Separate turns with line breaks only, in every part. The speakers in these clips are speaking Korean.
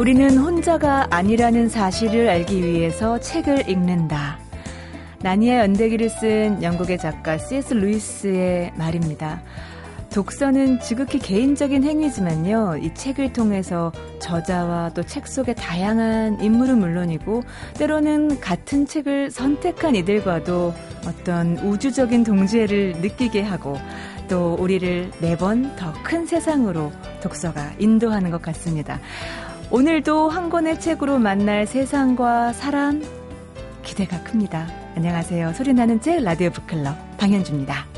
우리는 혼자가 아니라는 사실을 알기 위해서 책을 읽는다. 나니아 연대기를 쓴 영국의 작가 C.S. 루이스의 말입니다. 독서는 지극히 개인적인 행위지만요. 이 책을 통해서 저자와 또 책 속의 다양한 인물은 물론이고 때로는 같은 책을 선택한 이들과도 어떤 우주적인 동지애를 느끼게 하고 또 우리를 매번 더 큰 세상으로 독서가 인도하는 것 같습니다. 오늘도 한 권의 책으로 만날 세상과 사람 기대가 큽니다. 안녕하세요. 소리나는 책 라디오 북클럽 방현주입니다.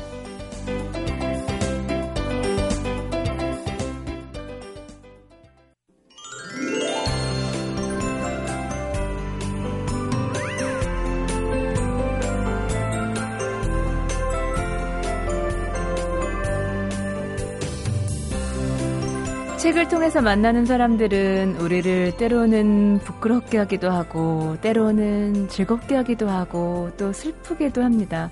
책을 통해서 만나는 사람들은 우리를 때로는 부끄럽게 하기도 하고, 때로는 즐겁게 하기도 하고, 또 슬프게도 합니다.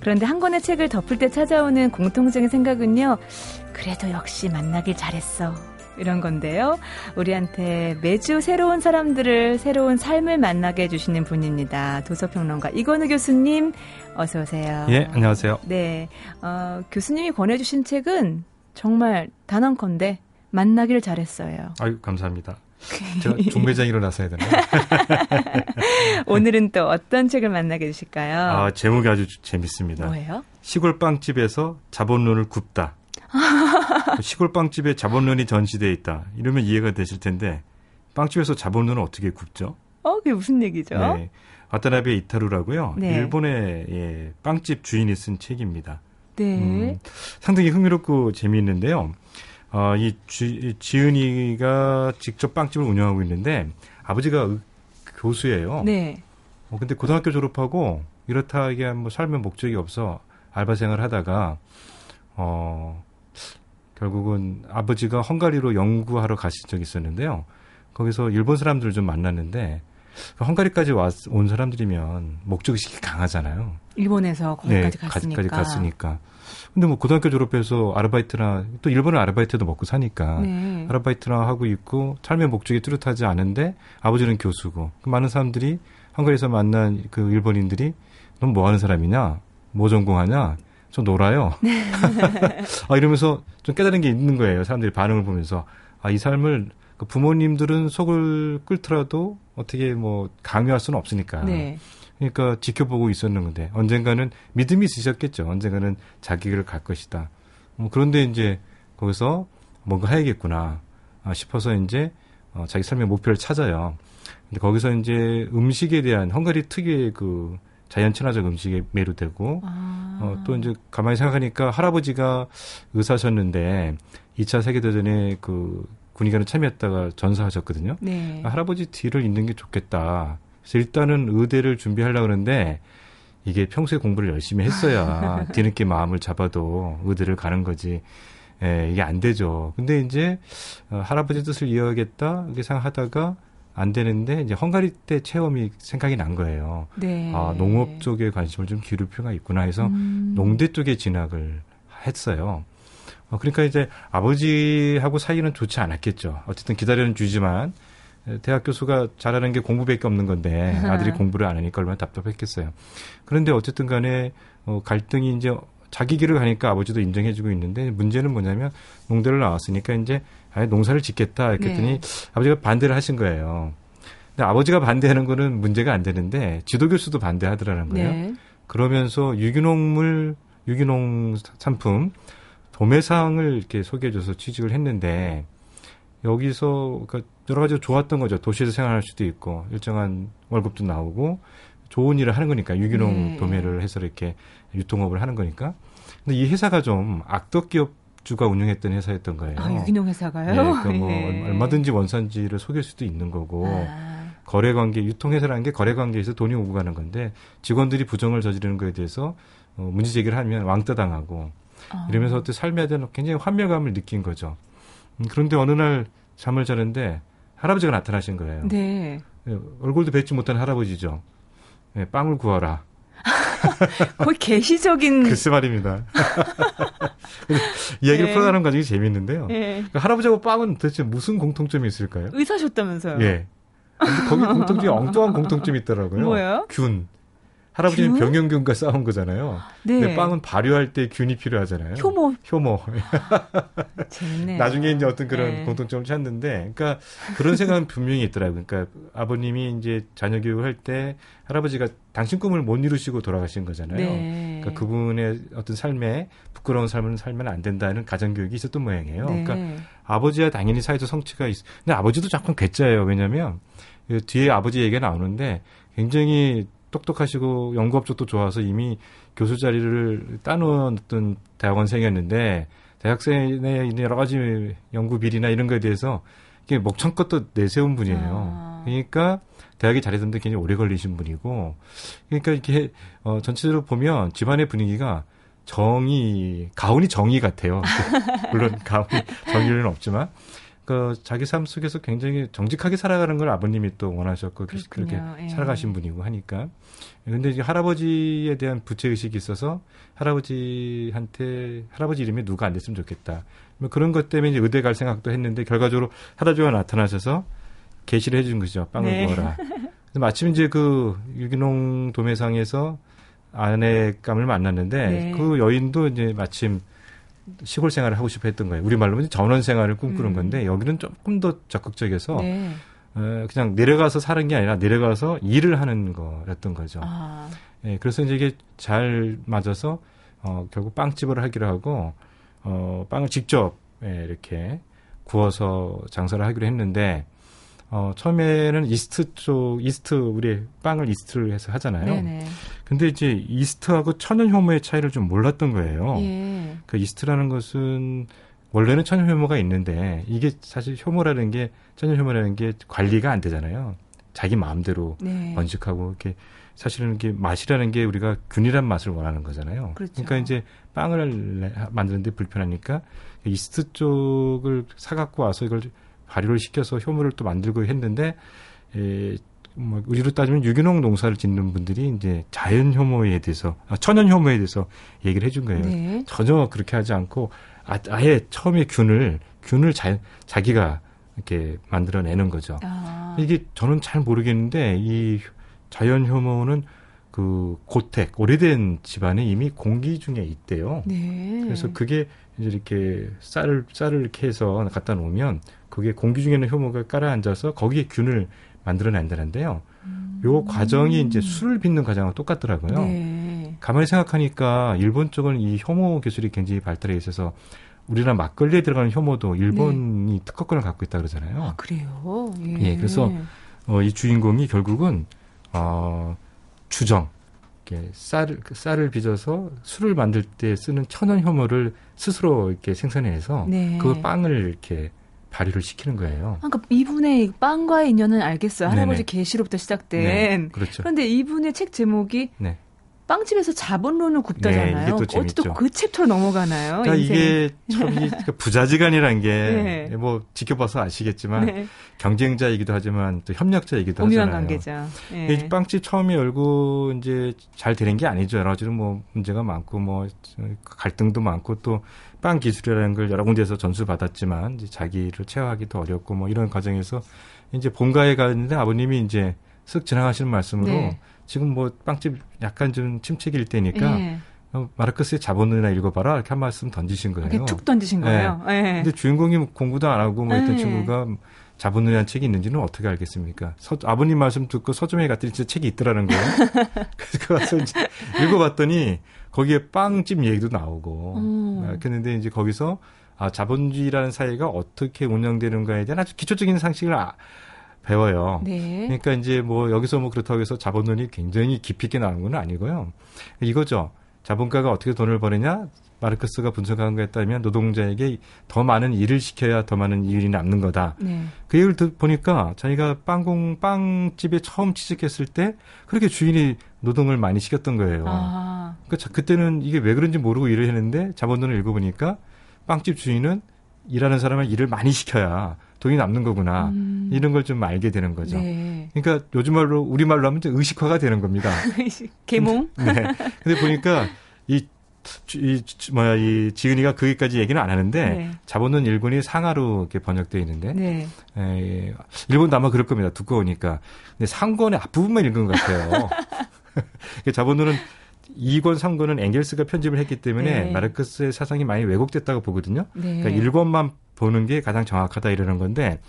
그런데 한 권의 책을 덮을 때 찾아오는 공통적인 생각은요, 그래도 역시 만나길 잘했어. 이런 건데요. 우리한테 매주 새로운 사람들을, 새로운 삶을 만나게 해주시는 분입니다. 도서평론가 이건우 교수님, 어서 오세요.
예, 안녕하세요.
네. 어, 교수님이 권해주신 책은 정말 단언컨대 만나길 잘했어요.
아유, 감사합니다. 제가 중매장 일어나서야 되나?
오늘은 또 어떤 책을 만나게 되실까요?
아, 제목이 아주 재밌습니다.
뭐예요?
시골 빵집에서 자본론을 굽다. 시골 빵집에 자본론이 전시되어 있다. 이러면 이해가 되실 텐데 빵집에서 자본론을 어떻게 굽죠?
어, 그게 무슨 얘기죠?
네. 와타나베 이타루라고요.
네.
일본의 예, 빵집 주인이 쓴 책입니다.
네.
음, 상당히 흥미롭고 재미있는데요. 어, 이 지, 지은이가 직접 빵집을 운영하고 있는데 아버지가 의- 교수예요.
네.
어, 근데 고등학교 졸업하고 이렇다 이게 뭐 삶의 목적이 없어 알바 생활을 하다가 어 결국은 아버지가 헝가리로 연구하러 가신 적이 있었는데요. 거기서 일본 사람들을 좀 만났는데 그 헝가리까지 왔, 온 사람들이면 목적의식이 강하잖아요.
일본에서 거기까지
네,
갔으니까.
까지 갔으니까. 근데 뭐 고등학교 졸업해서 아르바이트나 또 일본은 아르바이트도 먹고 사니까
네.
아르바이트나 하고 있고 삶의 목적이 뚜렷하지 않은데 아버지는 교수고 그 많은 사람들이 한국에서 만난 그 일본인들이 넌 뭐 하는 사람이냐? 뭐 전공하냐? 좀 놀아요. 아, 이러면서 좀 깨달은 게 있는 거예요 사람들이 반응을 보면서. 아 이 삶을 그 부모님들은 속을 끓더라도 어떻게 뭐 강요할 수는 없으니까.
네.
그러니까 지켜보고 있었는 건데 언젠가는 믿음이 있으셨겠죠. 언젠가는 자기 길을 갈 것이다. 뭐 그런데 이제 거기서 뭔가 해야겠구나 아, 싶어서 이제 어, 자기 삶의 목표를 찾아요. 근데 거기서 이제 음식에 대한 헝가리 특유의 그 자연 친화적 음식에 매료되고
아.
어, 또 이제 가만히 생각하니까 할아버지가 의사셨는데 2차 세계 대전에 그 군의관을 참여했다가 전사하셨거든요.
네.
아, 할아버지 뒤를 잇는 게 좋겠다. 그래서 일단은 의대를 준비하려고 그러는데 이게 평소에 공부를 열심히 했어야 뒤늦게 마음을 잡아도 의대를 가는 거지. 예, 이게 안 되죠. 근데 이제 어, 할아버지 뜻을 이어야겠다 이렇게 생각하다가 안 되는데 이제 헝가리 때 체험이 생각이 난 거예요.
네.
아, 농업 쪽에 관심을 좀 기울일 필요가 있구나 해서
음.
농대 쪽에 진학을 했어요. 어, 그러니까 이제 아버지하고 사이는 좋지 않았겠죠. 어쨌든 기다려는 주지만 에, 대학 교수가 잘하는 게 공부밖에 없는 건데 아들이 공부를 안 하니까 얼마나 답답했겠어요. 그런데 어쨌든 간에 어, 갈등이 이제 자기 길을 가니까 아버지도 인정해주고 있는데 문제는 뭐냐면 농대를 나왔으니까 이제 아예 농사를 짓겠다 이렇게 했더니
네.
아버지가 반대를 하신 거예요. 근데 아버지가 반대하는 거는 문제가 안 되는데 지도 교수도 반대하더라는 거예요.
네.
그러면서 유기농물, 유기농 상품 도매상을 이렇게 소개해줘서 취직을 했는데 여기서 그러니까 여러 가지 좋았던 거죠. 도시에서 생활할 수도 있고 일정한 월급도 나오고 좋은 일을 하는 거니까 유기농
네.
도매를 해서 이렇게 유통업을 하는 거니까. 근데 이 회사가 좀 악덕 기업 주가 운영했던 회사였던 거예요.
아, 유기농 회사가요?
네, 그러니까 뭐
예.
얼마든지 원산지를 속일 수도 있는 거고
아,
거래 관계, 유통회사라는 게 거래 관계에서 돈이 오고 가는 건데 직원들이 부정을 저지르는 거에 대해서 어, 문제 제기를 하면 왕따 당하고
아.
이러면서 어떤 삶에 대한 굉장히 환멸감을 느낀 거죠. 음, 그런데 어느 날 잠을 자는데 할아버지가 나타나신 거예요.
네.
예, 얼굴도 뵙지 못한 할아버지죠. 예, 빵을 구하라.
거의 개시적인.
글쎄 말입니다. 이야기를 네. 풀어가는 과정이 재미있는데요. 네. 그 할아버지하고 빵은 도대체 무슨 공통점이 있을까요?
의사셨다면서요?
예. 거기 공통점이 엉뚱한 공통점이 있더라고요.
뭐예요?
균. 할아버지는 병영균과 싸운 거잖아요. 네. 근데 빵은 발효할 때 균이 필요하잖아요.
효모.
효모.
재밌네.
나중에 이제 어떤 그런 네. 공통점을 찾는데, 그러니까 그런 생각은 분명히 있더라고요. 그러니까 아버님이 이제 자녀 교육을 할 때 할아버지가 당신 꿈을 못 이루시고 돌아가신 거잖아요. 네. 그러니까 그분의 어떤 삶에 부끄러운 삶을 살면 안 된다는 가정 교육이 있었던 모양이에요. 네. 그러니까 아버지야 당연히 사회적 성취가 있. 근데 아버지도 잠깐 괴짜예요. 왜냐하면 그 뒤에 아버지 얘기가 나오는데 굉장히 똑똑하시고 연구 업적도 좋아서 이미 교수 자리를 따놓은 어떤 대학원생이었는데 대학생의 여러 가지 연구 비리나 이런 거에 대해서 이게 목청껏 또 내세운 분이에요. 아. 그러니까 대학에 자리했는데 굉장히 오래 걸리신 분이고 그러니까 이렇게 어 전체적으로 보면 집안의 분위기가 정의 가훈이 정의 같아요. 물론 가훈이 정의는 없지만 그 자기 삶 속에서 굉장히 정직하게 살아가는 걸 아버님이 또 원하셨고 그렇군요. 그렇게 예. 살아가신 분이고 하니까 근데 이제 할아버지에 대한 부채 의식이 있어서 할아버지한테 할아버지 이름이 누가 안 됐으면 좋겠다. 뭐 그런 것 때문에 이제 의대 갈 생각도 했는데 결과적으로 할아버지가 나타나셔서 계시를 해준 거죠. 빵을 네. 구워라. 마침 이제 그 유기농 도매상에서 아내감을 만났는데 네. 그 여인도 이제 마침 시골 생활을 하고 싶어 했던 거예요. 우리말로 전원 생활을 꿈꾸는 음. 건데 여기는 조금 더 적극적이어서 네. 어, 그냥 내려가서 사는 게 아니라 내려가서 일을 하는 거였던 거죠. 아. 예, 그래서 이제 이게 잘 맞아서 어, 결국 빵집을 하기로 하고 어, 빵을 직접 예, 이렇게 구워서 장사를 하기로 했는데 어, 처음에는 이스트 쪽, 이스트, 우리 빵을 이스트를 해서 하잖아요. 네네. 근데 이제 이스트하고 천연 효모의 차이를 좀 몰랐던 거예요. 예. 그 이스트라는 것은 원래는 천연 효모가 있는데 이게 사실 효모라는 게 천연 효모라는 게 관리가 안 되잖아요. 자기 마음대로 네. 번식하고 이렇게 사실은 이게 맛이라는 게 우리가 균일한 맛을 원하는 거잖아요. 그렇죠. 그러니까 이제 빵을 만드는데 불편하니까 이스트 쪽을 사갖고 와서 이걸 발효를 시켜서 효모를 또 만들고 했는데 에, 뭐 우리로 따지면 유기농 농사를 짓는 분들이 이제 자연 효모에 대해서 아, 천연 효모에 대해서 얘기를 해준 거예요. 네. 전혀 그렇게 하지 않고 아, 아예 처음에 균을 균을 자, 자기가 이렇게 만들어내는 거죠. 아. 이게 저는 잘 모르겠는데 이 자연 효모는 그 고택 오래된 집안에 이미 공기 중에 있대요. 네. 그래서 그게 이제 이렇게 쌀을 쌀을 이렇게 해서 갖다 놓으면 그게 공기 중에는 효모가 깔아앉아서 거기에 균을 만들어낸다는데요. 음. 요 과정이 이제 술을 빚는 과정과 똑같더라고요. 네. 가만히 생각하니까 일본 쪽은 이 효모 기술이 굉장히 발달해 있어서 우리나라 막걸리에 들어가는 효모도 일본이 네. 특허권을 갖고 있다 그러잖아요.
아, 그래요? 예.
예 그래서 어, 이 주인공이 결국은 어, 주정, 쌀을 그 쌀을 빚어서 술을 만들 때 쓰는 천연 효모를 스스로 이렇게 생산해서 네. 그 빵을 이렇게 발휘를 시키는 거예요.
그러니까 이분의 빵과의 인연은 알겠어요. 할아버지 계시로부터 시작된. 네,
그렇죠.
그런데 이분의 책 제목이 네. 빵집에서 자본론을 굽다잖아요. 네, 어떻게 그 챕터로 넘어가나요?
그러니까 이게 참 그러니까 부자지간이란 게뭐 네. 뭐 지켜봐서 아시겠지만 네. 경쟁자이기도 하지만 또 협력자이기도 하잖아요.
관계자.
네. 빵집 처음에 열고 이제 잘 되는 게 아니죠. 여러 가지로 뭐 문제가 많고 뭐 갈등도 많고 또 빵 기술이라는 걸 여러 군데에서 전수 받았지만 이제 자기를 체화하기도 어렵고 뭐 이런 과정에서 이제 본가에 갔는데 아버님이 이제 쓱 지나가시는 말씀으로 네. 지금 뭐 빵집 약간 좀 침체기일 때니까 예. 어, 마르크스의 자본론이나 읽어봐라 이렇게 한 말씀 던지신 거예요.
툭 던지신 거예요. 네.
네. 근데 주인공이 뭐 공부도 안 하고 뭐 했던 네. 친구가 자본론이라는 책이 있는지는 어떻게 알겠습니까? 서, 아버님 말씀 듣고 서점에 갔더니 진짜 책이 있더라는 거예요. 그래서 그 가서 이제 읽어봤더니 거기에 빵집 얘기도 나오고 음. 아, 그랬는데 이제 거기서 아, 자본주의라는 사회가 어떻게 운영되는가에 대한 아주 기초적인 상식을 아, 배워요. 네. 그러니까 이제 뭐 여기서 뭐 그렇다고 해서 자본론이 굉장히 깊이 있게 나오는 건 아니고요. 이거죠. 자본가가 어떻게 돈을 버느냐? 마르크스가 분석한 거에 따르면 노동자에게 더 많은 일을 시켜야 더 많은 일이 남는 거다. 네. 그 얘기를 듣 보니까 자기가 빵공 빵집에 처음 취직했을 때 그렇게 주인이 노동을 많이 시켰던 거예요. 아. 그러니까 그때는 이게 왜 그런지 모르고 일을 했는데 자본론을 읽어보니까 빵집 주인은 일하는 사람을 일을 많이 시켜야 돈이 남는 거구나. 음. 이런 걸 좀 알게 되는 거죠. 네. 그러니까 요즘 말로 우리 말로 하면 의식화가 되는 겁니다.
개몽.
네. 근데 보니까 이, 이 뭐야 이 지은이가 거기까지 얘기는 안 하는데 네. 자본론 일본이 상하로 이렇게 번역되어 있는데 네. 에, 일본도 아마 그럴 겁니다. 두꺼우니까. 근데 상권의 앞부분만 읽은 것 같아요. 자본론은 2권, 3권은 앵겔스가 편집을 했기 때문에 네. 마르크스의 사상이 많이 왜곡됐다고 보거든요. 네. 그러니까 1권만 보는 게 가장 정확하다 이러는 건데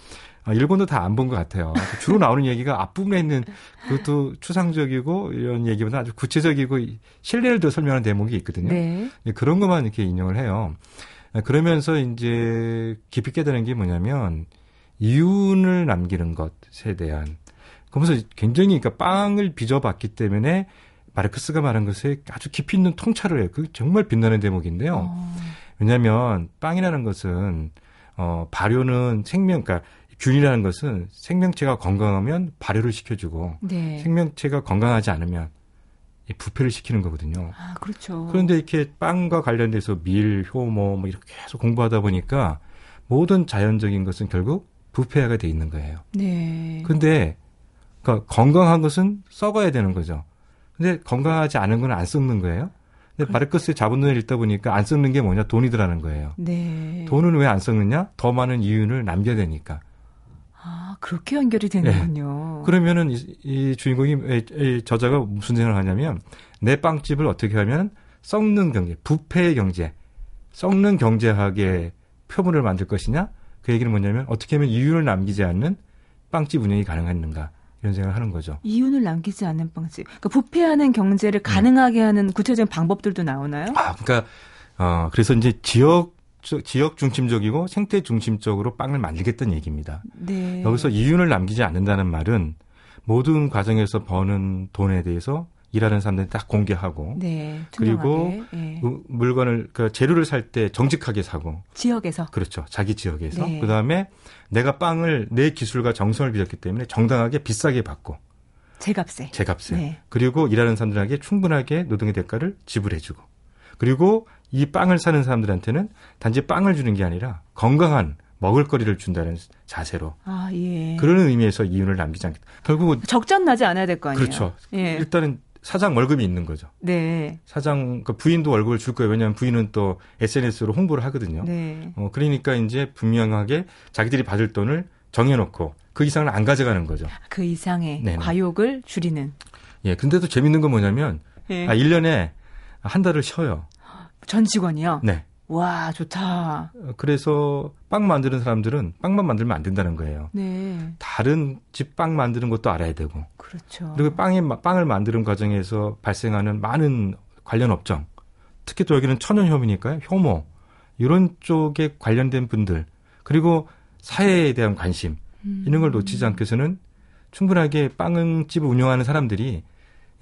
아, 일본도 다 안 본 것 같아요. 주로 나오는 얘기가 앞부분에 있는 그것도 추상적이고 이런 얘기보다 아주 구체적이고 신뢰를 더 설명하는 대목이 있거든요. 네. 그런 것만 이렇게 인용을 해요. 아, 그러면서 이제 깊이 깨달은 게 뭐냐면 이윤을 남기는 것에 대한 그러면서 굉장히 그러니까 빵을 빚어봤기 때문에 마르크스가 말한 것에 아주 깊이 있는 통찰을 해요. 그 정말 빛나는 대목인데요. 어. 왜냐하면 빵이라는 것은 어 발효는 생명, 그러니까 균이라는 것은 생명체가 건강하면 발효를 시켜주고 네. 생명체가 건강하지 않으면 부패를 시키는 거거든요.
아, 그렇죠.
그런데 이렇게 빵과 관련돼서 밀, 효모 뭐 이렇게 계속 공부하다 보니까 모든 자연적인 것은 결국 부패가 돼 있는 거예요. 네. 근데 그러니까 건강한 것은 썩어야 되는 거죠. 근데 건강하지 않은 건 안 썩는 거예요. 근데 그... 바르크스의 자본론을 읽다 보니까 안 썩는 게 뭐냐? 돈이더라는 거예요. 네. 돈은 왜 안 썩느냐? 더 많은 이윤을 남겨야 되니까.
아, 그렇게 연결이 되는군요.
네. 그러면은 이, 이 주인공이 이, 이 저자가 무슨 생각을 하냐면 내 빵집을 어떻게 하면 썩는 경제, 부패의 경제, 썩는 경제학의 표본을 만들 것이냐? 그 얘기는 뭐냐면 어떻게 하면 이윤을 남기지 않는 빵집 운영이 가능했는가? 이런 생각을 하는 거죠.
이윤을 남기지 않는 빵집. 그러니까 부패하는 경제를 가능하게 하는 구체적인 방법들도 나오나요?
아, 그러니까 어 그래서 이제 지역 지역 중심적이고 생태 중심적으로 빵을 만들겠다는 얘기입니다. 네. 여기서 이윤을 남기지 않는다는 말은 모든 과정에서 버는 돈에 대해서 일하는 사람들 딱 공개하고 네, 그리고 네. 물건을 그 재료를 살 때 정직하게 사고
지역에서
그렇죠 자기 지역에서 네. 그다음에 내가 빵을 내 기술과 정성을 빚었기 때문에 정당하게 비싸게 받고
제값에
제값에 네. 그리고 일하는 사람들에게 충분하게 노동의 대가를 지불해주고 그리고 이 빵을 사는 사람들한테는 단지 빵을 주는 게 아니라 건강한 먹을거리를 준다는 자세로 아, 예. 그런 의미에서 이윤을 남기지 않겠다. 결국
적전 나지 않아야 될 거 아니에요.
그렇죠. 예. 일단은 사장 월급이 있는 거죠. 네. 사장 그 부인도 월급을 줄 거예요. 왜냐하면 부인은 또 SNS로 홍보를 하거든요. 네. 어 그러니까 이제 분명하게 자기들이 받을 돈을 정해놓고 그 이상을 안 가져가는 거죠.
그 이상의 네네. 과욕을 줄이는.
예. 근데도 재밌는 건 뭐냐면 네. 아 1년에 한 달을 쉬어요.
전 직원이요?
네.
와, 좋다.
그래서 빵 만드는 사람들은 빵만 만들면 안 된다는 거예요. 네. 다른 집 빵 만드는 것도 알아야 되고.
그렇죠.
그리고 빵이 빵을 만드는 과정에서 발생하는 많은 관련 업종, 특히 또 여기는 천연혐이니까요. 효모 이런 쪽에 관련된 분들 그리고 사회에 대한 관심 음. 이런 걸 놓치지 않기 위해서는 충분하게 빵집을 운영하는 사람들이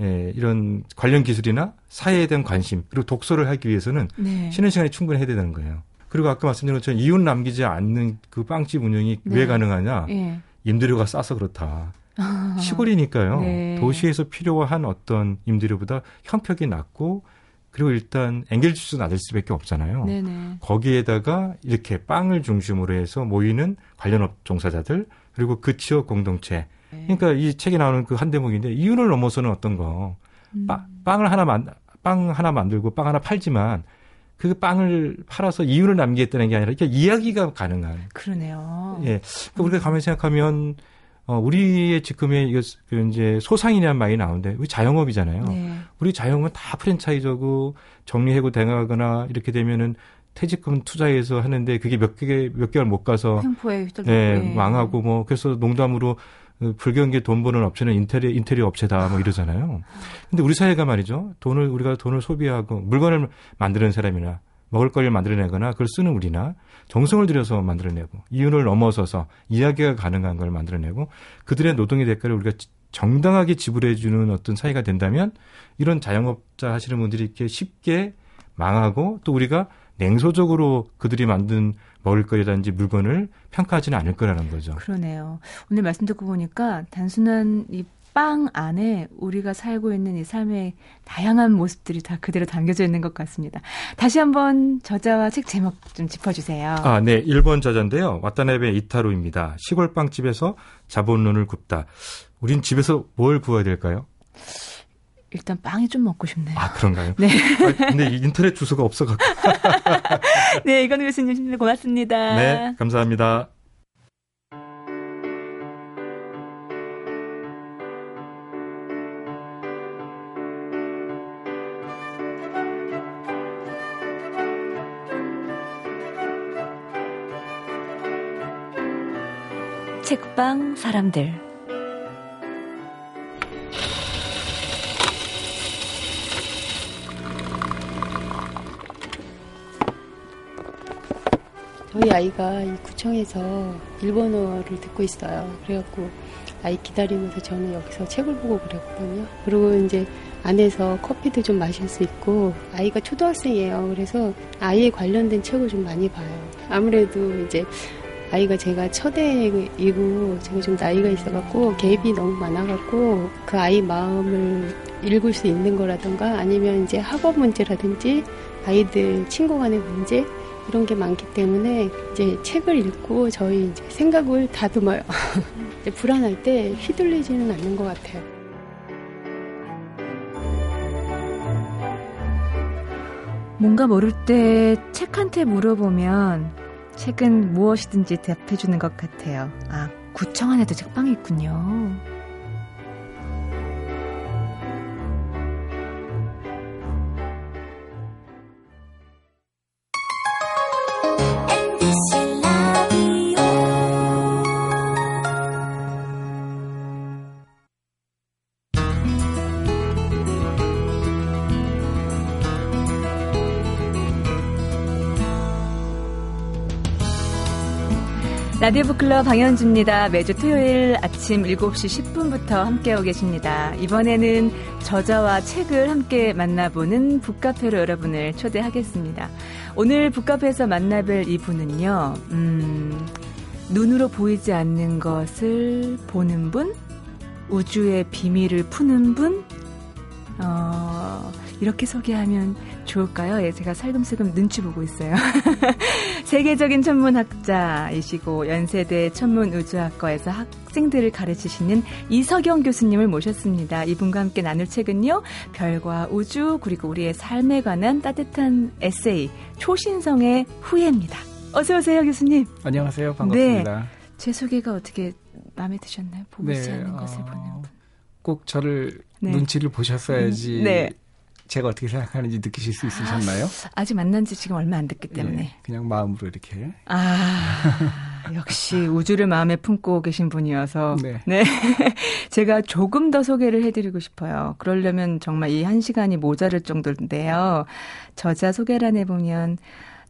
예, 이런 관련 기술이나 사회에 대한 관심 그리고 독서를 하기 위해서는 네. 쉬는 시간이 충분히 해야 되는 거예요. 그리고 아까 말씀드린 것처럼 이윤 남기지 않는 그 빵집 운영이 네. 왜 가능하냐? 네. 임대료가 싸서 그렇다. 아, 시골이니까요. 네. 도시에서 필요한 어떤 임대료보다 현저히 낮고 그리고 일단 엥겔지수 낮을 수밖에 없잖아요. 네네. 거기에다가 이렇게 빵을 중심으로 해서 모이는 관련 업 종사자들 그리고 그 지역 공동체 네. 그러니까 이 책에 나오는 그 한 대목인데 이윤을 넘어서는 어떤 거 음. 빵, 빵을 하나 만, 빵 하나 만들고 빵 하나 팔지만 그 빵을 팔아서 이윤을 남기겠다는 게 아니라 이렇게 이야기가 가능한.
그러네요.
예. 그러니까 우리가 가만히 생각하면 어, 우리의 지금의 이거 그 이제 소상이라는 말이 나오는데 우리 자영업이잖아요. 네. 우리 자영업은 다 프랜차이저고 정리해고 당하거나 이렇게 되면은 퇴직금 투자해서 하는데 그게 몇 개 몇 개월 못 가서
횡포에
네, 네, 망하고 뭐 그래서 농담으로 그 불경기에 돈 버는 업체는 인테리어, 인테리어 업체다 뭐 이러잖아요. 근데 우리 사회가 말이죠. 돈을, 우리가 돈을 소비하고 물건을 만드는 사람이나 먹을거리를 만들어내거나 그걸 쓰는 우리나 정성을 들여서 만들어내고 이윤을 넘어서서 이야기가 가능한 걸 만들어내고 그들의 노동의 대가를 우리가 정당하게 지불해주는 어떤 사회가 된다면 이런 자영업자 하시는 분들이 이렇게 쉽게 망하고 또 우리가 냉소적으로 그들이 만든 먹을거리라든지 물건을 평가하지는 않을 거라는 거죠.
그러네요. 오늘 말씀 듣고 보니까 단순한 이 빵 안에 우리가 살고 있는 이 삶의 다양한 모습들이 다 그대로 담겨져 있는 것 같습니다. 다시 한번 저자와 책 제목 좀 짚어주세요.
아, 네. 1번 저자인데요. 와타나베 이타루입니다. 시골 빵집에서 자본론을 굽다. 우린 집에서 뭘 구워야 될까요?
일단 빵이 좀 먹고 싶네요.
아, 그런가요?
네.
아, 근데 인터넷 주소가 없어갖고.
네, 이건 교수님 고맙습니다.
네, 감사합니다.
책방 사람들
저희 아이가 이 구청에서 일본어를 듣고 있어요. 그래갖고 아이 기다리면서 저는 여기서 책을 보고 그랬거든요. 그리고 이제 안에서 커피도 좀 마실 수 있고 아이가 초등학생이에요. 그래서 아이에 관련된 책을 좀 많이 봐요. 아무래도 이제 아이가 제가 첫애이고 제가 좀 나이가 있어갖고 갭이 너무 많아갖고 그 아이 마음을 읽을 수 있는 거라든가 아니면 이제 학업 문제라든지 아이들 친구 간의 문제 이런 게 많기 때문에 이제 책을 읽고 저희 이제 생각을 다듬어요. 불안할 때 휘둘리지는 않는 것 같아요.
뭔가 모를 때 책한테 물어보면 책은 무엇이든지 대답해주는 것 같아요. 아, 구청 안에도 책방이 있군요. 라디오 북클럽 방현주입니다. 매주 토요일 아침 7시 10분부터 함께하고 계십니다. 이번에는 저자와 책을 함께 만나보는 북카페로 여러분을 초대하겠습니다. 오늘 북카페에서 만나뵐 이분은요, 음, 눈으로 보이지 않는 것을 보는 분, 우주의 비밀을 푸는 분, 어, 이렇게 소개하면 좋을까요? 예, 제가 살금살금 눈치 보고 있어요. 세계적인 천문학자이시고 연세대 천문우주학과에서 학생들을 가르치시는 이석영 교수님을 모셨습니다. 이분과 함께 나눌 책은요. 별과 우주 그리고 우리의 삶에 관한 따뜻한 에세이 초신성의 후예입니다. 어서 오세요, 교수님.
안녕하세요. 반갑습니다.
네. 제 소개가 어떻게 마음에 드셨나요? 보이지
네,
않는 것을
어,
보는 분.
꼭 저를
네.
눈치를
음, 네.
제가 어떻게 생각하는지 느끼실 수 있으셨나요?
아직 만난 지 지금 얼마 안 됐기 때문에.
예, 그냥 마음으로 이렇게.
아, 역시 우주를 마음에 품고 계신 분이어서.
네.
제가 조금 더 소개를 해드리고 싶어요. 그러려면 정말 이 한 시간이 모자랄 정도인데요. 저자 소개란에 보면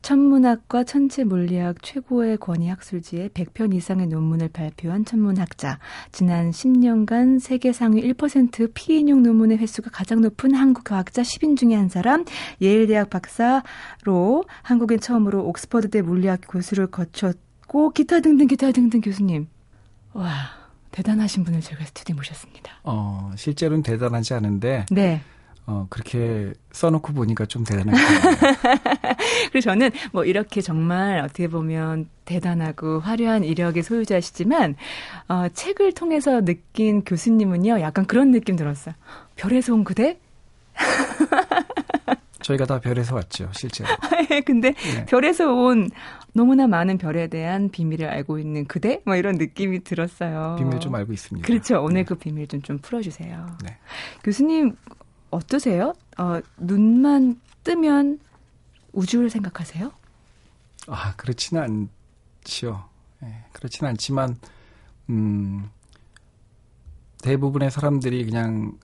천문학과 천체 물리학 최고의 권위 학술지에 100편 이상의 논문을 발표한 천문학자. 지난 10년간 세계 상위 1% 피인용 논문의 횟수가 가장 높은 한국 과학자 10인 중에 한 사람. 예일대학 박사로 한국인 처음으로 옥스퍼드대 물리학 교수를 거쳤고 기타 등등 기타 등등 교수님. 와, 대단하신 분을 제가 스튜디오에 모셨습니다.
어, 실제로는 대단하지 않은데
네.
어, 그렇게 써놓고 보니까 좀 대단하네요.
그리고 저는 뭐 이렇게 정말 어떻게 보면 대단하고 화려한 이력의 소유자시지만 어, 책을 통해서 느낀 교수님은요 약간 그런 느낌 들었어요. 별에서 온 그대?
저희가 다 별에서 왔죠, 실제로.
근데
네.
별에서 온 너무나 많은 별에 대한 비밀을 알고 있는 그대? 뭐 이런 느낌이 들었어요.
비밀 좀 알고 있습니다.
그렇죠. 오늘
네.
그 비밀 좀 좀 풀어주세요.
네.
교수님 어떠세요? 어, 눈만 뜨면 우주를 생각하세요?
아, 그렇지는 않지요. 예, 그렇지는 않지만, 음, 대부분의 사람들이 그냥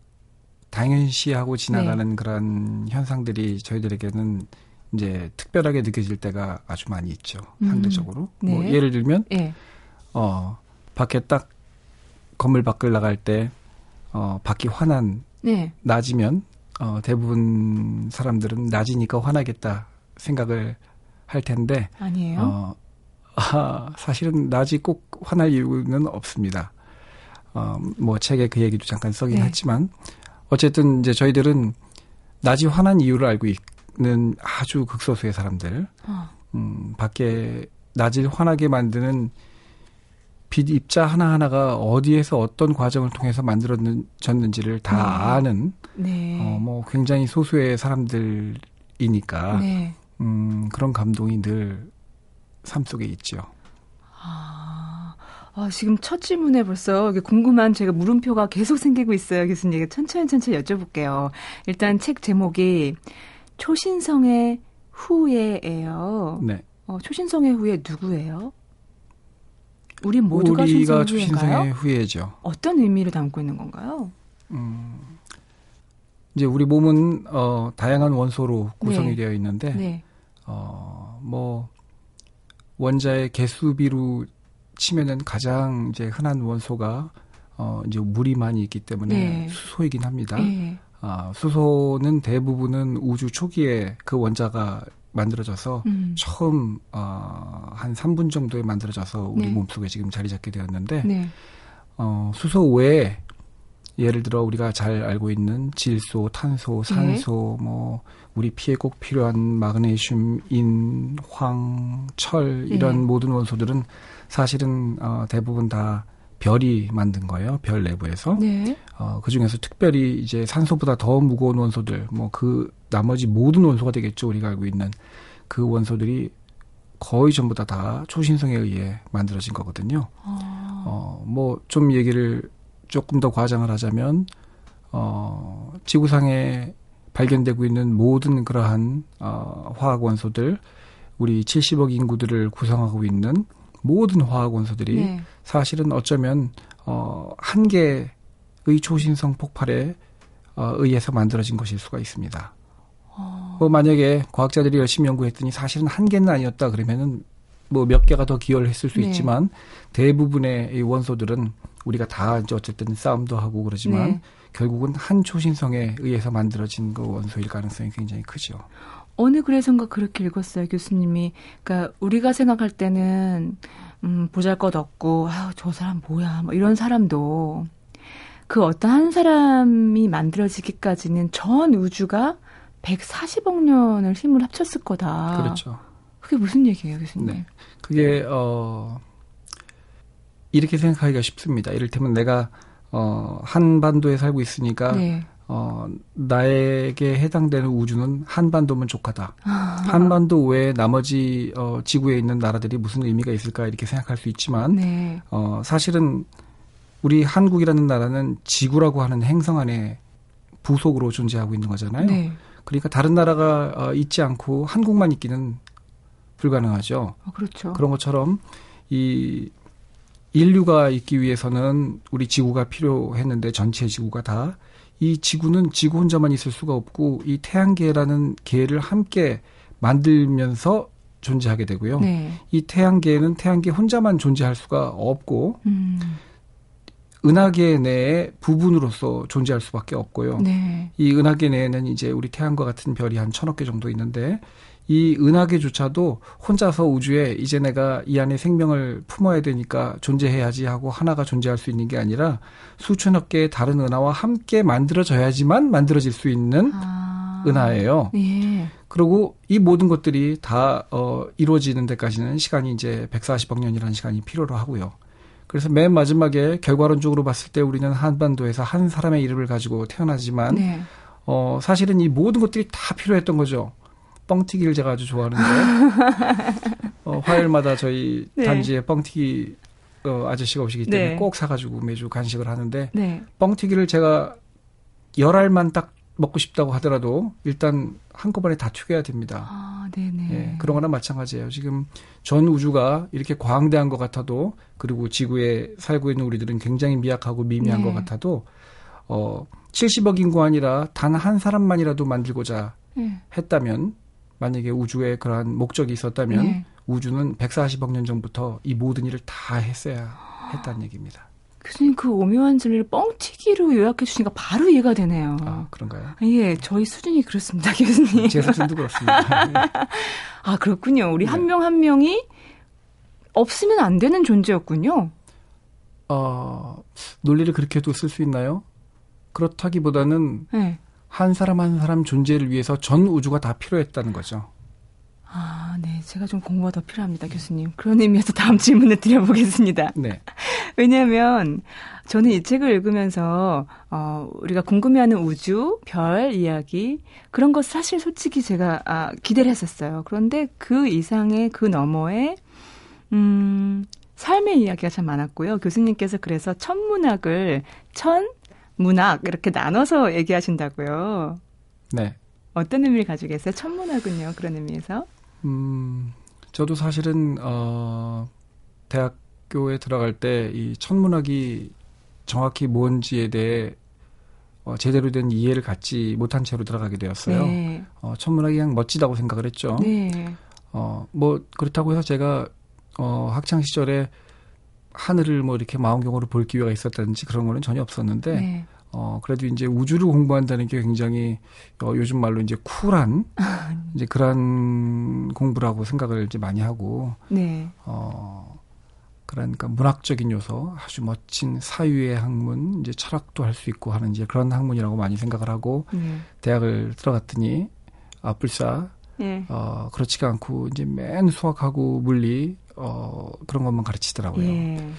당연시하고 지나가는
네.
그런 현상들이 저희들에게는 이제 특별하게 느껴질 때가 아주 많이 있죠.
음,
상대적으로. 뭐
네.
예를 들면,
예.
어, 밖에 딱 건물 밖을 나갈 때, 어, 밖이 환한,
네.
낮이면, 어, 대부분 사람들은 낮이니까 화나겠다 생각을 할 텐데,
아니에요.
어, 아, 사실은 낮이 꼭 화날 이유는 없습니다. 어, 뭐 책에 그 얘기도 잠깐 써긴
네.
했지만 어쨌든 이제 저희들은 낮이 화난 이유를 알고 있는 아주 극소수의 사람들,
어.
음, 밖에 낮을 환하게 만드는 빛 입자 하나하나가 어디에서 어떤 과정을 통해서 만들어졌는지를 다
네.
아는
네.
어, 뭐 굉장히 소수의 사람들이니까
네.
음, 그런 감동이 늘 삶 속에 있죠.
아, 아, 지금 첫 질문에 벌써 궁금한 제가 물음표가 계속 생기고 있어요, 교수님. 천천히 천천히 여쭤볼게요. 일단 책 제목이 초신성의 후예예요.
네.
어, 초신성의 후예 누구예요? 우리 모두가
우리가
후예인가요?
후예죠.
어떤 의미를 담고 있는 건가요?
이제 우리 몸은 어, 다양한 원소로 구성이
네.
되어 있는데
네.
어, 뭐 원자의 개수비로 치면은 가장 이제 흔한 원소가 어, 이제 물이 많이 있기 때문에
네.
수소이긴 합니다.
네.
아, 수소는 대부분은 우주 초기에 그 원자가 만들어져서
음.
처음 어, 한 3분 정도에 만들어져서 우리
네.
몸속에 지금 자리 잡게 되었는데
네.
어, 수소 외에 예를 들어 우리가 잘 알고 있는 질소, 탄소,
네.
산소, 뭐 우리 피에 꼭 필요한 마그네슘, 인, 황, 철 이런
네.
모든 원소들은 사실은 어, 대부분 다 별이 만든 거예요. 별 내부에서.
네.
어, 그 중에서 특별히 이제 산소보다 더 무거운 원소들, 뭐 그 나머지 모든 원소가 되겠죠. 우리가 알고 있는 그 원소들이 거의 전부 다 다 초신성에 의해 만들어진 거거든요.
아,
어, 뭐 좀 얘기를 조금 더 과장을 하자면 어, 지구상에 발견되고 있는 모든 그러한 어, 화학 원소들, 우리 70억 인구들을 구성하고 있는 모든 화학 원소들이
네.
사실은 어쩌면 어, 한 개의 초신성 폭발에 어, 의해서 만들어진 것일 수가 있습니다.
어,
뭐 만약에 과학자들이 열심히 연구했더니 사실은 한 개는 아니었다 그러면은 뭐 몇 개가 더 기여를 했을 수
네.
있지만 대부분의 이 원소들은 우리가 다 이제 어쨌든 싸움도 하고 그러지만
네.
결국은 한 초신성에 의해서 만들어진 그 원소일 가능성이 굉장히 크죠.
어느 글에선가 그렇게 읽었어요, 교수님이. 그러니까 우리가 생각할 때는 음, 보잘것 없고 아우 저 사람 뭐야, 뭐 이런 사람도 그 어떤 한 사람이 만들어지기까지는 전 우주가 140억 년을 힘을 합쳤을 거다.
그렇죠.
그게 무슨 얘기예요, 교수님?
네. 그게 어 이렇게 생각하기가 쉽습니다. 이를테면 내가 어 한반도에 살고 있으니까
네.
어 나에게 해당되는 우주는 한반도면 족하다. 한반도 외에 나머지 어 지구에 있는 나라들이 무슨 의미가 있을까 이렇게 생각할 수 있지만
네.
어 사실은 우리 한국이라는 나라는 지구라고 하는 행성 안에 부속으로 존재하고 있는 거잖아요.
네.
그러니까 다른 나라가 어, 있지 않고 한국만 있기는 불가능하죠.
어, 그렇죠.
그런 것처럼 이 인류가 있기 위해서는 우리 지구가 필요했는데 전체 지구가 다 이 지구는 지구 혼자만 있을 수가 없고 이 태양계라는 계를 함께 만들면서 존재하게 되고요.
네.
이 태양계는 태양계 혼자만 존재할 수가 없고
음.
은하계 내의 부분으로서 존재할 수밖에 없고요.
네.
이 은하계 내에는 이제 우리 태양과 같은 별이 한 천억 개 정도 있는데 이 은하계조차도 혼자서 우주에 이제 내가 이 안에 생명을 품어야 되니까 존재해야지 하고 하나가 존재할 수 있는 게 아니라 수천억 개의 다른 은하와 함께 만들어져야지만 만들어질 수 있는
아.
은하예요.
예.
그리고 이 모든 것들이 다 어, 이루어지는 데까지는 시간이 이제 140억 년이라는 시간이 필요로 하고요. 그래서 맨 마지막에 결과론적으로 봤을 때 우리는 한반도에서 한 사람의 이름을 가지고 태어나지만
네.
어, 사실은 이 모든 것들이 다 필요했던 거죠. 뻥튀기를 제가 아주 좋아하는데, 어, 화요일마다 저희
네.
단지에 뻥튀기 어, 아저씨가 오시기 때문에
네.
꼭 사가지고 매주 간식을 하는데,
네.
뻥튀기를 제가 열알만 딱 먹고 싶다고 하더라도 일단 한꺼번에 다 튀겨야 됩니다.
아, 네네.
예, 그런 거나 마찬가지예요. 지금 전 우주가 이렇게 광대한 것 같아도 그리고 지구에 살고 있는 우리들은 굉장히 미약하고 미미한
네.
것 같아도 어 70억 인구 아니라 단 한 사람만이라도 만들고자
네.
했다면 만약에 우주에 그러한 목적이 있었다면
네.
우주는 140억 년 전부터 이 모든 일을 다 했어야 했다는 얘기입니다.
교수님 그 오묘한 진리를 뻥튀기로 요약해 주시니까 바로 이해가 되네요.
아, 그런가요?
예, 저희 수준이 그렇습니다, 교수님.
제 수준도 그렇습니다.
아, 그렇군요. 우리
네.
한명한 명이 없으면 안 되는 존재였군요.
어, 논리를 그렇게도 쓸 수 있나요? 그렇다기보다는
네.
한 사람 한 사람 존재를 위해서 전 우주가 다 필요했다는 거죠.
아, 네. 제가 좀 공부가 더 필요합니다, 교수님. 그런 의미에서 다음 질문을 드려보겠습니다.
네.
왜냐하면 저는 이 책을 읽으면서 어, 우리가 궁금해하는 우주, 별 이야기 그런 것 사실 솔직히 제가 아, 기대를 했었어요. 그런데 그 이상의 그 너머에 음, 삶의 이야기가 참 많았고요. 교수님께서 그래서 천문학을 천 문학 이렇게 나눠서 얘기하신다고요.
네.
어떤 의미를 가지고 계세요? 천문학은요, 그런 의미에서?
음, 저도 사실은, 어, 대학교에 들어갈 때 이 천문학이 정확히 뭔지에 대해 어, 제대로 된 이해를 갖지 못한 채로 들어가게 되었어요.
네.
어, 천문학이 그냥 멋지다고 생각을 했죠.
네.
어, 뭐, 그렇다고 해서 제가, 어, 학창 시절에 하늘을 뭐 이렇게 망원경으로 볼 기회가 있었다든지 그런 거는 전혀 없었는데,
네.
어, 그래도 이제 우주를 공부한다는 게 굉장히, 어, 요즘 말로 이제 쿨한, 이제 그런 공부라고 생각을 이제 많이 하고,
네.
어, 그러니까 문학적인 요소, 아주 멋진 사유의 학문, 이제 철학도 할 수 있고 하는 이제 그런 학문이라고 많이 생각을 하고,
네.
대학을 들어갔더니, 아, 불사,
네.
어, 그렇지가 않고, 이제 맨 수학하고 물리, 어, 그런 것만 가르치더라고요.
예.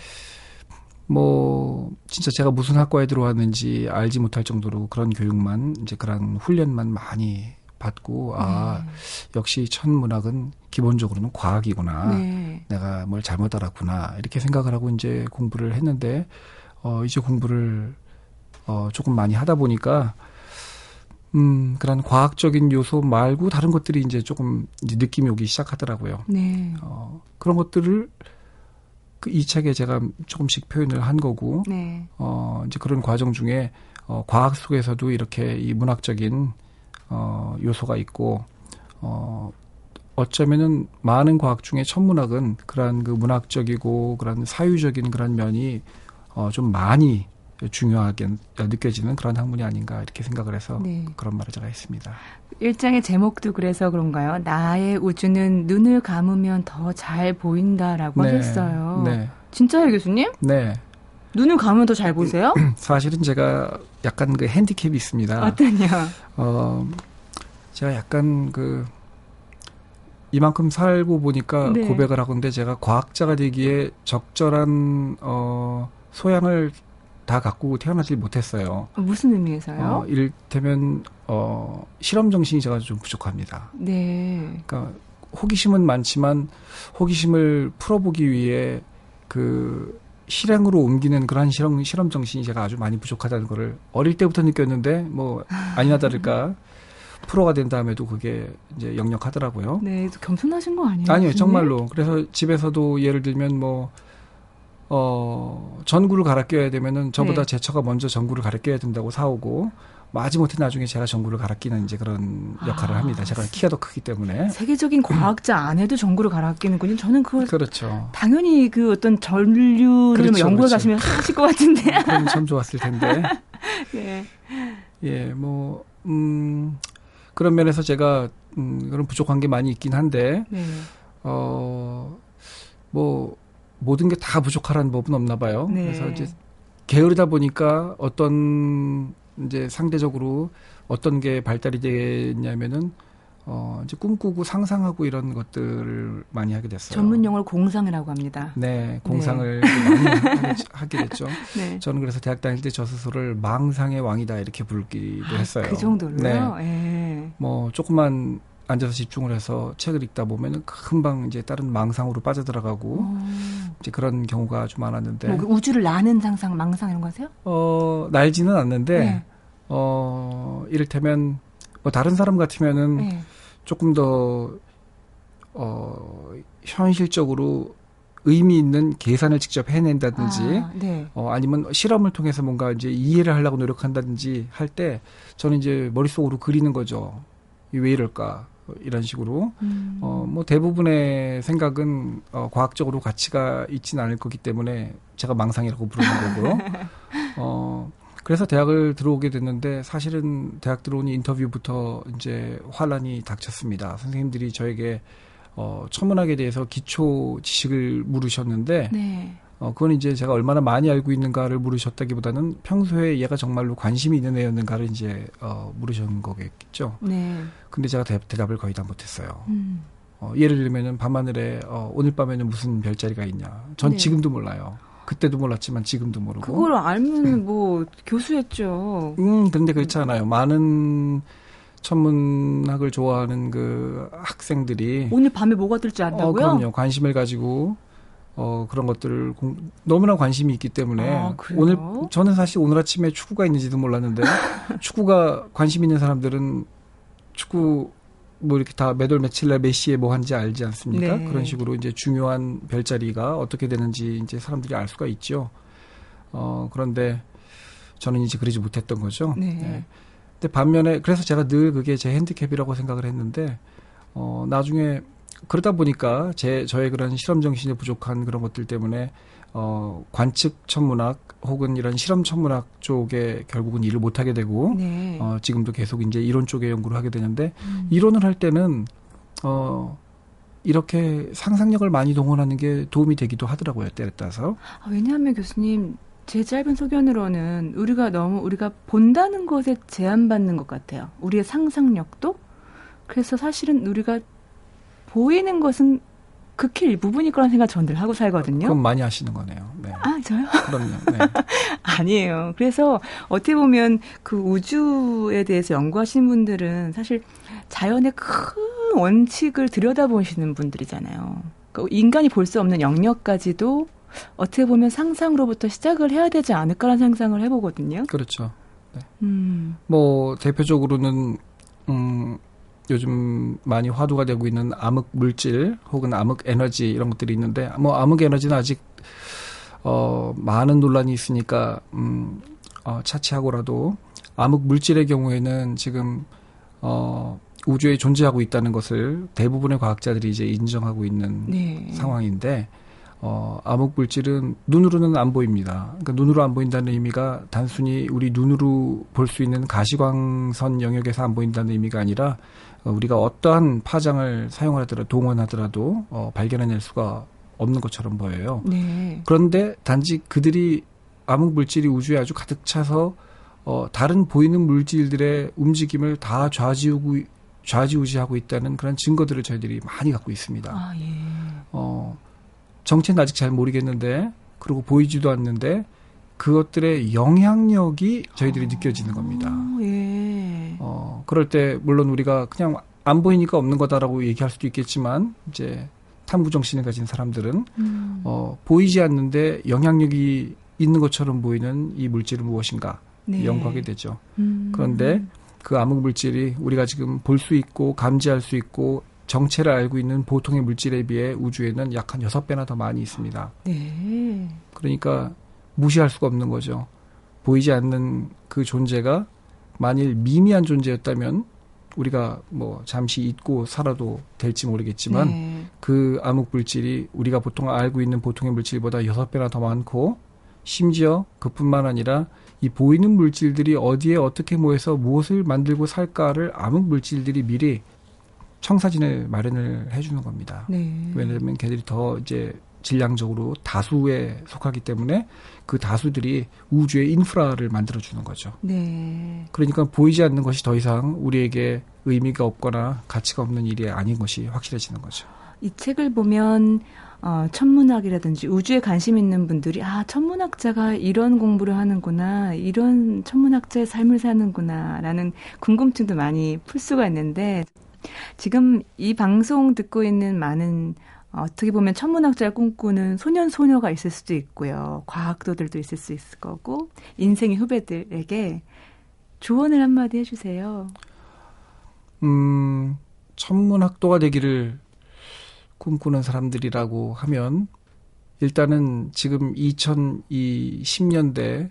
뭐 진짜 제가 무슨 학과에 들어왔는지 알지 못할 정도로 그런 교육만 이제 그런 훈련만 많이 받고 아 역시 천문학은 기본적으로는 과학이구나
네.
내가 뭘 잘못 알았구나 이렇게 생각을 하고 이제 공부를 했는데 어 이제 공부를 어 조금 많이 하다 보니까 음 그런 과학적인 요소 말고 다른 것들이 이제 조금 이제 느낌이 오기 시작하더라고요.
네.
어 그런 것들을 그 이 책에 제가 조금씩 표현을 한 거고
네.
어, 이제 그런 과정 중에 어, 과학 속에서도 이렇게 이 문학적인 어, 요소가 있고 어, 어쩌면은 많은 과학 중에 천문학은 그러한 그 문학적이고 그런 사유적인 그런 면이 어, 좀 많이 중요하게 느껴지는 그런 학문이 아닌가 이렇게 생각을 해서
네.
그런 말을 제가 했습니다.
일장의 제목도 그래서 그런가요? 나의 우주는 눈을 감으면 더 잘 보인다라고 하셨어요.
네.
진짜요, 교수님?
네.
눈을 감으면 더 잘 보세요?
사실은 제가 약간 그 핸디캡이 있습니다.
어떠냐?
어, 제가 약간 그, 이만큼 살고 보니까
네.
고백을 하건데 제가 과학자가 되기에 적절한, 어, 소양을 다 갖고 태어나지 못했어요.
무슨 의미에서요?
어, 이를테면, 어, 실험 정신이 제가 좀 부족합니다.
네.
그러니까 호기심은 많지만 호기심을 풀어보기 위해 그 실행으로 옮기는 그러한 실험, 실험 정신이 제가 아주 많이 부족하다는 거를 어릴 때부터 느꼈는데 뭐 아니나 다를까 프로가 된 다음에도 그게 이제 역력하더라고요.
네, 겸손하신 거 아니에요?
아니요? 정말로. 그래서 집에서도 예를 들면 뭐, 어, 전구를 갈아 껴야 되면은 저보다
네.
제 처가 먼저 전구를 갈아 껴야 된다고 사오고, 마지못해 나중에 제가 전구를 갈아 끼는 이제 그런 역할을
아.
합니다. 제가 키가 더 크기 때문에.
세계적인 과학자 안 해도 전구를 갈아 끼는군요. 저는 그걸
그렇죠.
당연히 그 어떤 전류를 뭐
그렇죠,
연구해
그렇죠.
가시면 하실 것 같은데.
그럼 참 좋았을 텐데.
네.
예, 뭐, 음, 그런 면에서 제가, 음, 그런 부족한 게 많이 있긴 한데,
네.
어, 뭐, 모든 게 다 부족하라는 법은 없나 봐요.
네.
그래서 이제 게으르다 보니까 어떤 이제 상대적으로 어떤 게 발달이 됐냐면은 어, 이제 꿈꾸고 상상하고 이런 것들을 많이 하게 됐어요.
전문 용어를 공상이라고 합니다.
네, 공상을 많이 하게- 됐죠.
네.
저는 그래서 대학 다닐 때 저 스스로를 망상의 왕이다 이렇게 부르기도 했어요.
그 정도로요?
네.
예.
뭐 조금만 앉아서 집중을 해서 책을 읽다 보면은 금방 이제 다른 망상으로 빠져들어가고
어,
이제 그런 경우가 좀 많았는데
뭐, 그 우주를 나는 상상, 망상 이런 거 하세요?
어 날지는 않는데
네.
어 이를테면 뭐 다른 사람 같으면은
네.
조금 더 어, 현실적으로 의미 있는 계산을 직접 해낸다든지
아, 네.
어, 아니면 실험을 통해서 뭔가 이제 이해를 하려고 노력한다든지 할 때 저는 이제 머릿속으로 그리는 거죠. 이왜 이럴까? 어, 이런 식으로.
음.
어, 뭐 대부분의 생각은 어, 과학적으로 가치가 있지는 않을 거기 때문에 제가 망상이라고 부르는 거고요. 어, 그래서 대학을 들어오게 됐는데 사실은 대학 들어오니 인터뷰부터 이제 환란이 닥쳤습니다. 선생님들이 저에게 어, 천문학에 대해서 기초 지식을 물으셨는데
네.
어, 그건 이제 제가 얼마나 많이 알고 있는가를 물으셨다기보다는 평소에 얘가 정말로 관심이 있는 애였는가를 이제 어, 물으신 거겠죠.
네.
근데 제가 대, 답을 거의 다 못했어요.
음.
어, 예를 들면은 밤하늘에 어, 오늘 밤에는 무슨 별자리가 있냐. 전
네.
지금도 몰라요. 그때도 몰랐지만 지금도 모르고.
그걸 알면 뭐 교수했죠.
음, 근데 그렇지 않아요. 많은 천문학을 좋아하는 그 학생들이
오늘 밤에 뭐가 뜰지
어,
안다고요?
그럼요. 관심을 가지고 어, 그런 것들을 공, 너무나 관심이 있기 때문에
아?
오늘 저는 사실 오늘 아침에 축구가 있는지도 몰랐는데 축구가 관심 있는 사람들은 축구 뭐 이렇게 다 매돌 며칠날 몇 시에 뭐 하는지 알지 않습니까?
네.
그런 식으로 이제 중요한 별자리가 어떻게 되는지 이제 사람들이 알 수가 있죠. 어, 그런데 저는 이제 그러지 못했던 거죠.
네.
근데 반면에 그래서 제가 늘 그게 제 핸디캡이라고 생각을 했는데 어 나중에 그러다 보니까 제 저의 그런 실험 정신이 부족한 그런 것들 때문에 어 관측 천문학 혹은 이런 실험 천문학 쪽에 결국은 일을 못 하게 되고
네.
어 지금도 계속 이제 이론 쪽에 연구를 하게 되는데
음.
이론을 할 때는 어 이렇게 상상력을 많이 동원하는 게 도움이 되기도 하더라고요 때에 따라서
아, 왜냐하면 교수님 제 짧은 소견으로는 우리가 너무 우리가 본다는 것에 제한받는 것 같아요. 우리의 상상력도 그래서 사실은 우리가 보이는 것은 극히 일부분일 거라는 생각 전들 하고 살거든요.
그럼 많이 하시는 거네요. 네.
아 저요?
그럼요. 네.
아니에요. 그래서 어떻게 보면 그 우주에 대해서 연구하시는 분들은 사실 자연의 큰 원칙을 들여다보시는 분들이잖아요. 그 인간이 볼 수 없는 영역까지도 어떻게 보면 상상으로부터 시작을 해야 되지 않을까라는 상상을 해보거든요.
그렇죠.
음,
뭐 대표적으로는 음 요즘 많이 화두가 되고 있는 암흑 물질 혹은 암흑 에너지 이런 것들이 있는데 뭐 암흑 에너지는 아직 어 많은 논란이 있으니까 음 어, 차치하고라도 암흑 물질의 경우에는 지금 어 우주에 존재하고 있다는 것을 대부분의 과학자들이 이제 인정하고 있는
네.
상황인데 어, 암흑 물질은 눈으로는 안 보입니다. 그러니까 눈으로 안 보인다는 의미가 단순히 우리 눈으로 볼 수 있는 가시광선 영역에서 안 보인다는 의미가 아니라 어, 우리가 어떠한 파장을 사용하더라도 동원하더라도 어, 발견해낼 수가 없는 것처럼 보여요.
네.
그런데 단지 그들이 암흑 물질이 우주에 아주 가득 차서 어, 다른 보이는 물질들의 움직임을 다 좌지우고 좌지우지하고 있다는 그런 증거들을 저희들이 많이 갖고 있습니다.
아, 예.
어, 정체는 아직 잘 모르겠는데, 그리고 보이지도 않는데, 그것들의 영향력이 저희들이 느껴지는 겁니다.
아, 예.
어, 그럴 때, 물론 우리가 그냥 안 보이니까 없는 거다라고 얘기할 수도 있겠지만, 이제 탐구 정신을 가진 사람들은,
음.
어, 보이지 않는데 영향력이 있는 것처럼 보이는 이 물질은 무엇인가
네.
연구하게 되죠.
음.
그런데 그 암흑 물질이 우리가 지금 볼 수 있고 감지할 수 있고 정체를 알고 있는 보통의 물질에 비해 우주에는 약 한 여섯 배나 더 많이 있습니다.
네.
그러니까 무시할 수가 없는 거죠. 보이지 않는 그 존재가 만일 미미한 존재였다면 우리가 뭐 잠시 잊고 살아도 될지 모르겠지만
네.
그 암흑 물질이 우리가 보통 알고 있는 보통의 물질보다 여섯 배나 더 많고 심지어 그뿐만 아니라 이 보이는 물질들이 어디에 어떻게 모여서 무엇을 만들고 살까를 암흑 물질들이 미리 청사진을 마련을 해주는 겁니다.
네.
왜냐하면 걔들이 더 이제 질량적으로 다수에 속하기 때문에 그 다수들이 우주의 인프라를 만들어 주는 거죠.
네.
그러니까 보이지 않는 것이 더 이상 우리에게 의미가 없거나 가치가 없는 일이 아닌 것이 확실해지는 거죠.
이 책을 보면 어, 천문학이라든지 우주에 관심 있는 분들이 아 천문학자가 이런 공부를 하는구나 이런 천문학자의 삶을 사는구나라는 궁금증도 많이 풀 수가 있는데 지금 이 방송 듣고 있는 많은 어, 어떻게 보면 천문학자를 꿈꾸는 소년 소녀가 있을 수도 있고요 과학도들도 있을 수 있을 거고 인생의 후배들에게 조언을 한마디 해주세요.
음, 천문학도가 되기를 꿈꾸는 사람들이라고 하면 일단은 지금 2010년대가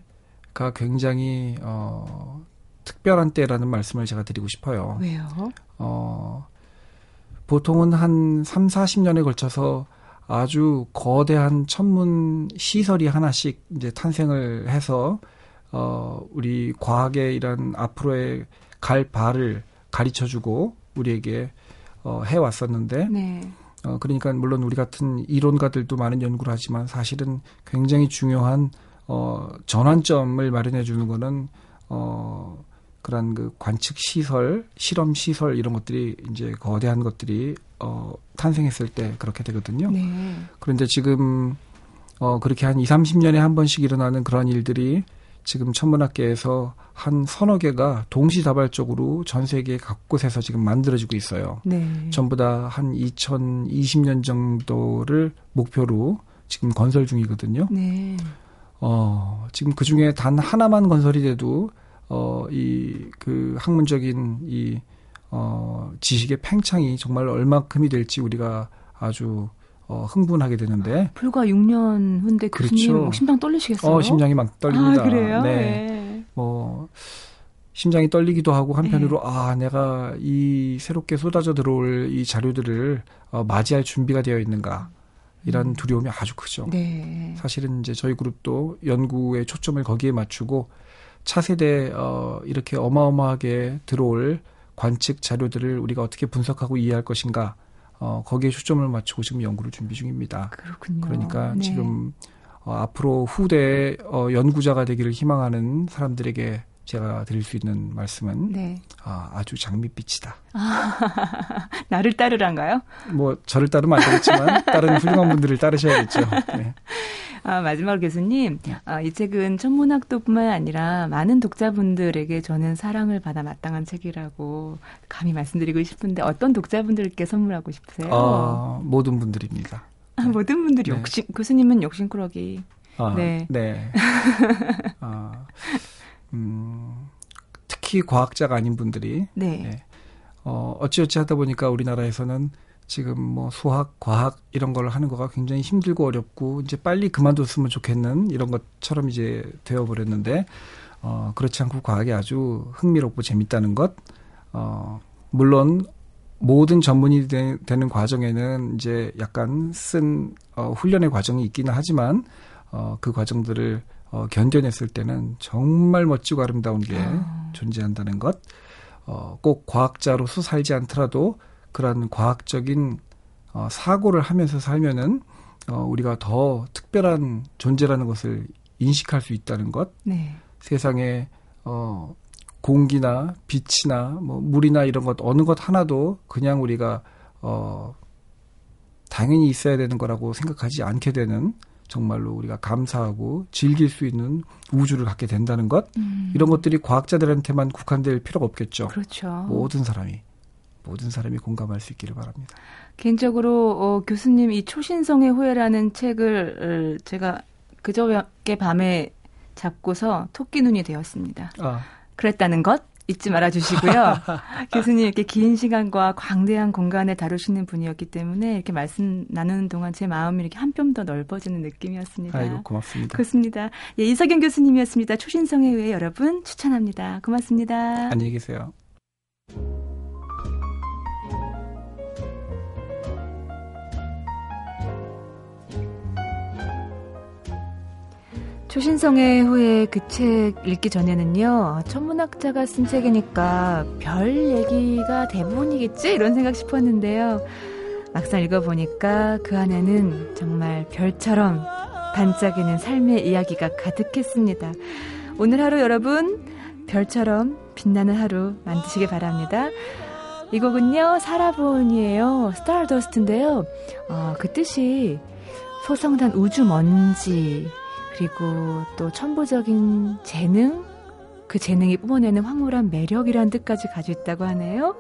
굉장히 어, 특별한 때라는 말씀을 제가 드리고 싶어요.
왜요?
어, 보통은 한 3, 40년에 걸쳐서 아주 거대한 천문 시설이 하나씩 이제 탄생을 해서 어, 우리 과학의 이런 앞으로의 갈 발을 가르쳐 주고 우리에게 어, 해 왔었는데
네.
어, 그러니까 물론 우리 같은 이론가들도 많은 연구를 하지만 사실은 굉장히 중요한 어, 전환점을 마련해 주는 거는 어, 그런 그 관측 시설, 실험 시설 이런 것들이 이제 거대한 것들이 어 탄생했을 때 그렇게 되거든요.
네.
그런데 지금 어 그렇게 한 2, 30년에 한 번씩 일어나는 그런 일들이 지금 천문학계에서 한 서너 개가 동시다발적으로 전 세계 각곳에서 지금 만들어지고 있어요.
네.
전부 다 한 2020년 정도를 목표로 지금 건설 중이거든요.
네.
어, 지금 그 중에 단 하나만 건설이 돼도, 어, 이, 그 학문적인 이, 어, 지식의 팽창이 정말 얼마큼이 될지 우리가 아주, 어, 흥분하게 되는데.
불과 6년 후인데 교수님
그렇죠.
심장 떨리시겠어요?
어, 심장이 막 떨립니다.
아, 그래요?
네.
네.
뭐, 심장이 떨리기도 하고 한편으로 아 내가 이 새롭게 쏟아져 들어올 이 자료들을 어, 맞이할 준비가 되어 있는가 이런
음.
두려움이 아주 크죠.
네.
사실은 이제 저희 그룹도 연구의 초점을 거기에 맞추고 차세대 어 이렇게 어마어마하게 들어올 관측 자료들을 우리가 어떻게 분석하고 이해할 것인가 어 거기에 초점을 맞추고 지금 연구를 준비 중입니다.
그렇군요.
그러니까
네.
지금 어 앞으로 후대 어 연구자가 되기를 희망하는 사람들에게 제가 드릴 수 있는 말씀은
네.
아, 아주 장밋빛이다.
나를 따르란가요?
뭐 저를 따르면 안 되겠지만 다른 훌륭한 분들을 따르셔야겠죠. 네.
아, 마지막으로 교수님, 아, 이 책은 천문학도뿐만 아니라 많은 독자분들에게 저는 사랑을 받아 마땅한 책이라고 감히 말씀드리고 싶은데 어떤 독자분들께 선물하고 싶으세요?
어, 모든 분들입니다.
아, 모든 분들이
네.
욕심, 교수님은 욕심꾸러기.
아,
네.
네. 아, 음, 특히 과학자가 아닌 분들이
네.
네. 어, 어찌어찌 하다 보니까 우리나라에서는 지금 뭐 수학, 과학 이런 걸 하는 거가 굉장히 힘들고 어렵고 이제 빨리 그만뒀으면 좋겠는 이런 것처럼 이제 되어버렸는데 어, 그렇지 않고 과학이 아주 흥미롭고 재밌다는 것. 어, 물론 모든 전문이 되, 는 과정에는 이제 약간 쓴 어, 훈련의 과정이 있기는 하지만 어, 그 과정들을 어, 견뎌냈을 때는 정말 멋지고 아름다운 게
아.
존재한다는 것. 어, 꼭 과학자로서 살지 않더라도 그러한 과학적인 어, 사고를 하면서 살면은 어, 우리가 더 특별한 존재라는 것을 인식할 수 있다는 것.
네.
세상에 어, 공기나 빛이나 뭐 물이나 이런 것 어느 것 하나도 그냥 우리가 어, 당연히 있어야 되는 거라고 생각하지 않게 되는 정말로 우리가 감사하고 즐길 수 있는 우주를 갖게 된다는 것
음,
이런 것들이 과학자들한테만 국한될 필요가 없겠죠.
그렇죠.
모든 사람이 모든 사람이 공감할 수 있기를 바랍니다.
개인적으로 어, 교수님 이 초신성의 후회라는 책을 어, 제가 그저께 밤에 잡고서 토끼 눈이 되었습니다.
아,
그랬다는 것 잊지 말아 주시고요. 교수님 이렇게 긴 시간과 광대한 공간에 다루시는 분이었기 때문에 이렇게 말씀 나누는 동안 제 마음이 이렇게 한 뼘 더 넓어지는 느낌이었습니다.
아이고 고맙습니다.
그렇습니다. 예, 이석영 교수님이었습니다. 초신성의 후회 여러분 추천합니다. 고맙습니다.
안녕히 계세요.
초신성의 후에 그 책 읽기 전에는요, 천문학자가 쓴 책이니까 별 얘기가 대부분이겠지? 이런 생각 싶었는데요. 막상 읽어보니까 그 안에는 정말 별처럼 반짝이는 삶의 이야기가 가득했습니다. 오늘 하루 여러분, 별처럼 빛나는 하루 만드시길 바랍니다. 이 곡은요, 사라본이에요. 스타더스트인데요. 어, 그 뜻이 소성단 우주 먼지, 그리고 또 천부적인 재능, 그 재능이 뿜어내는 황홀한 매력이라는 뜻까지 가지고 있다고 하네요.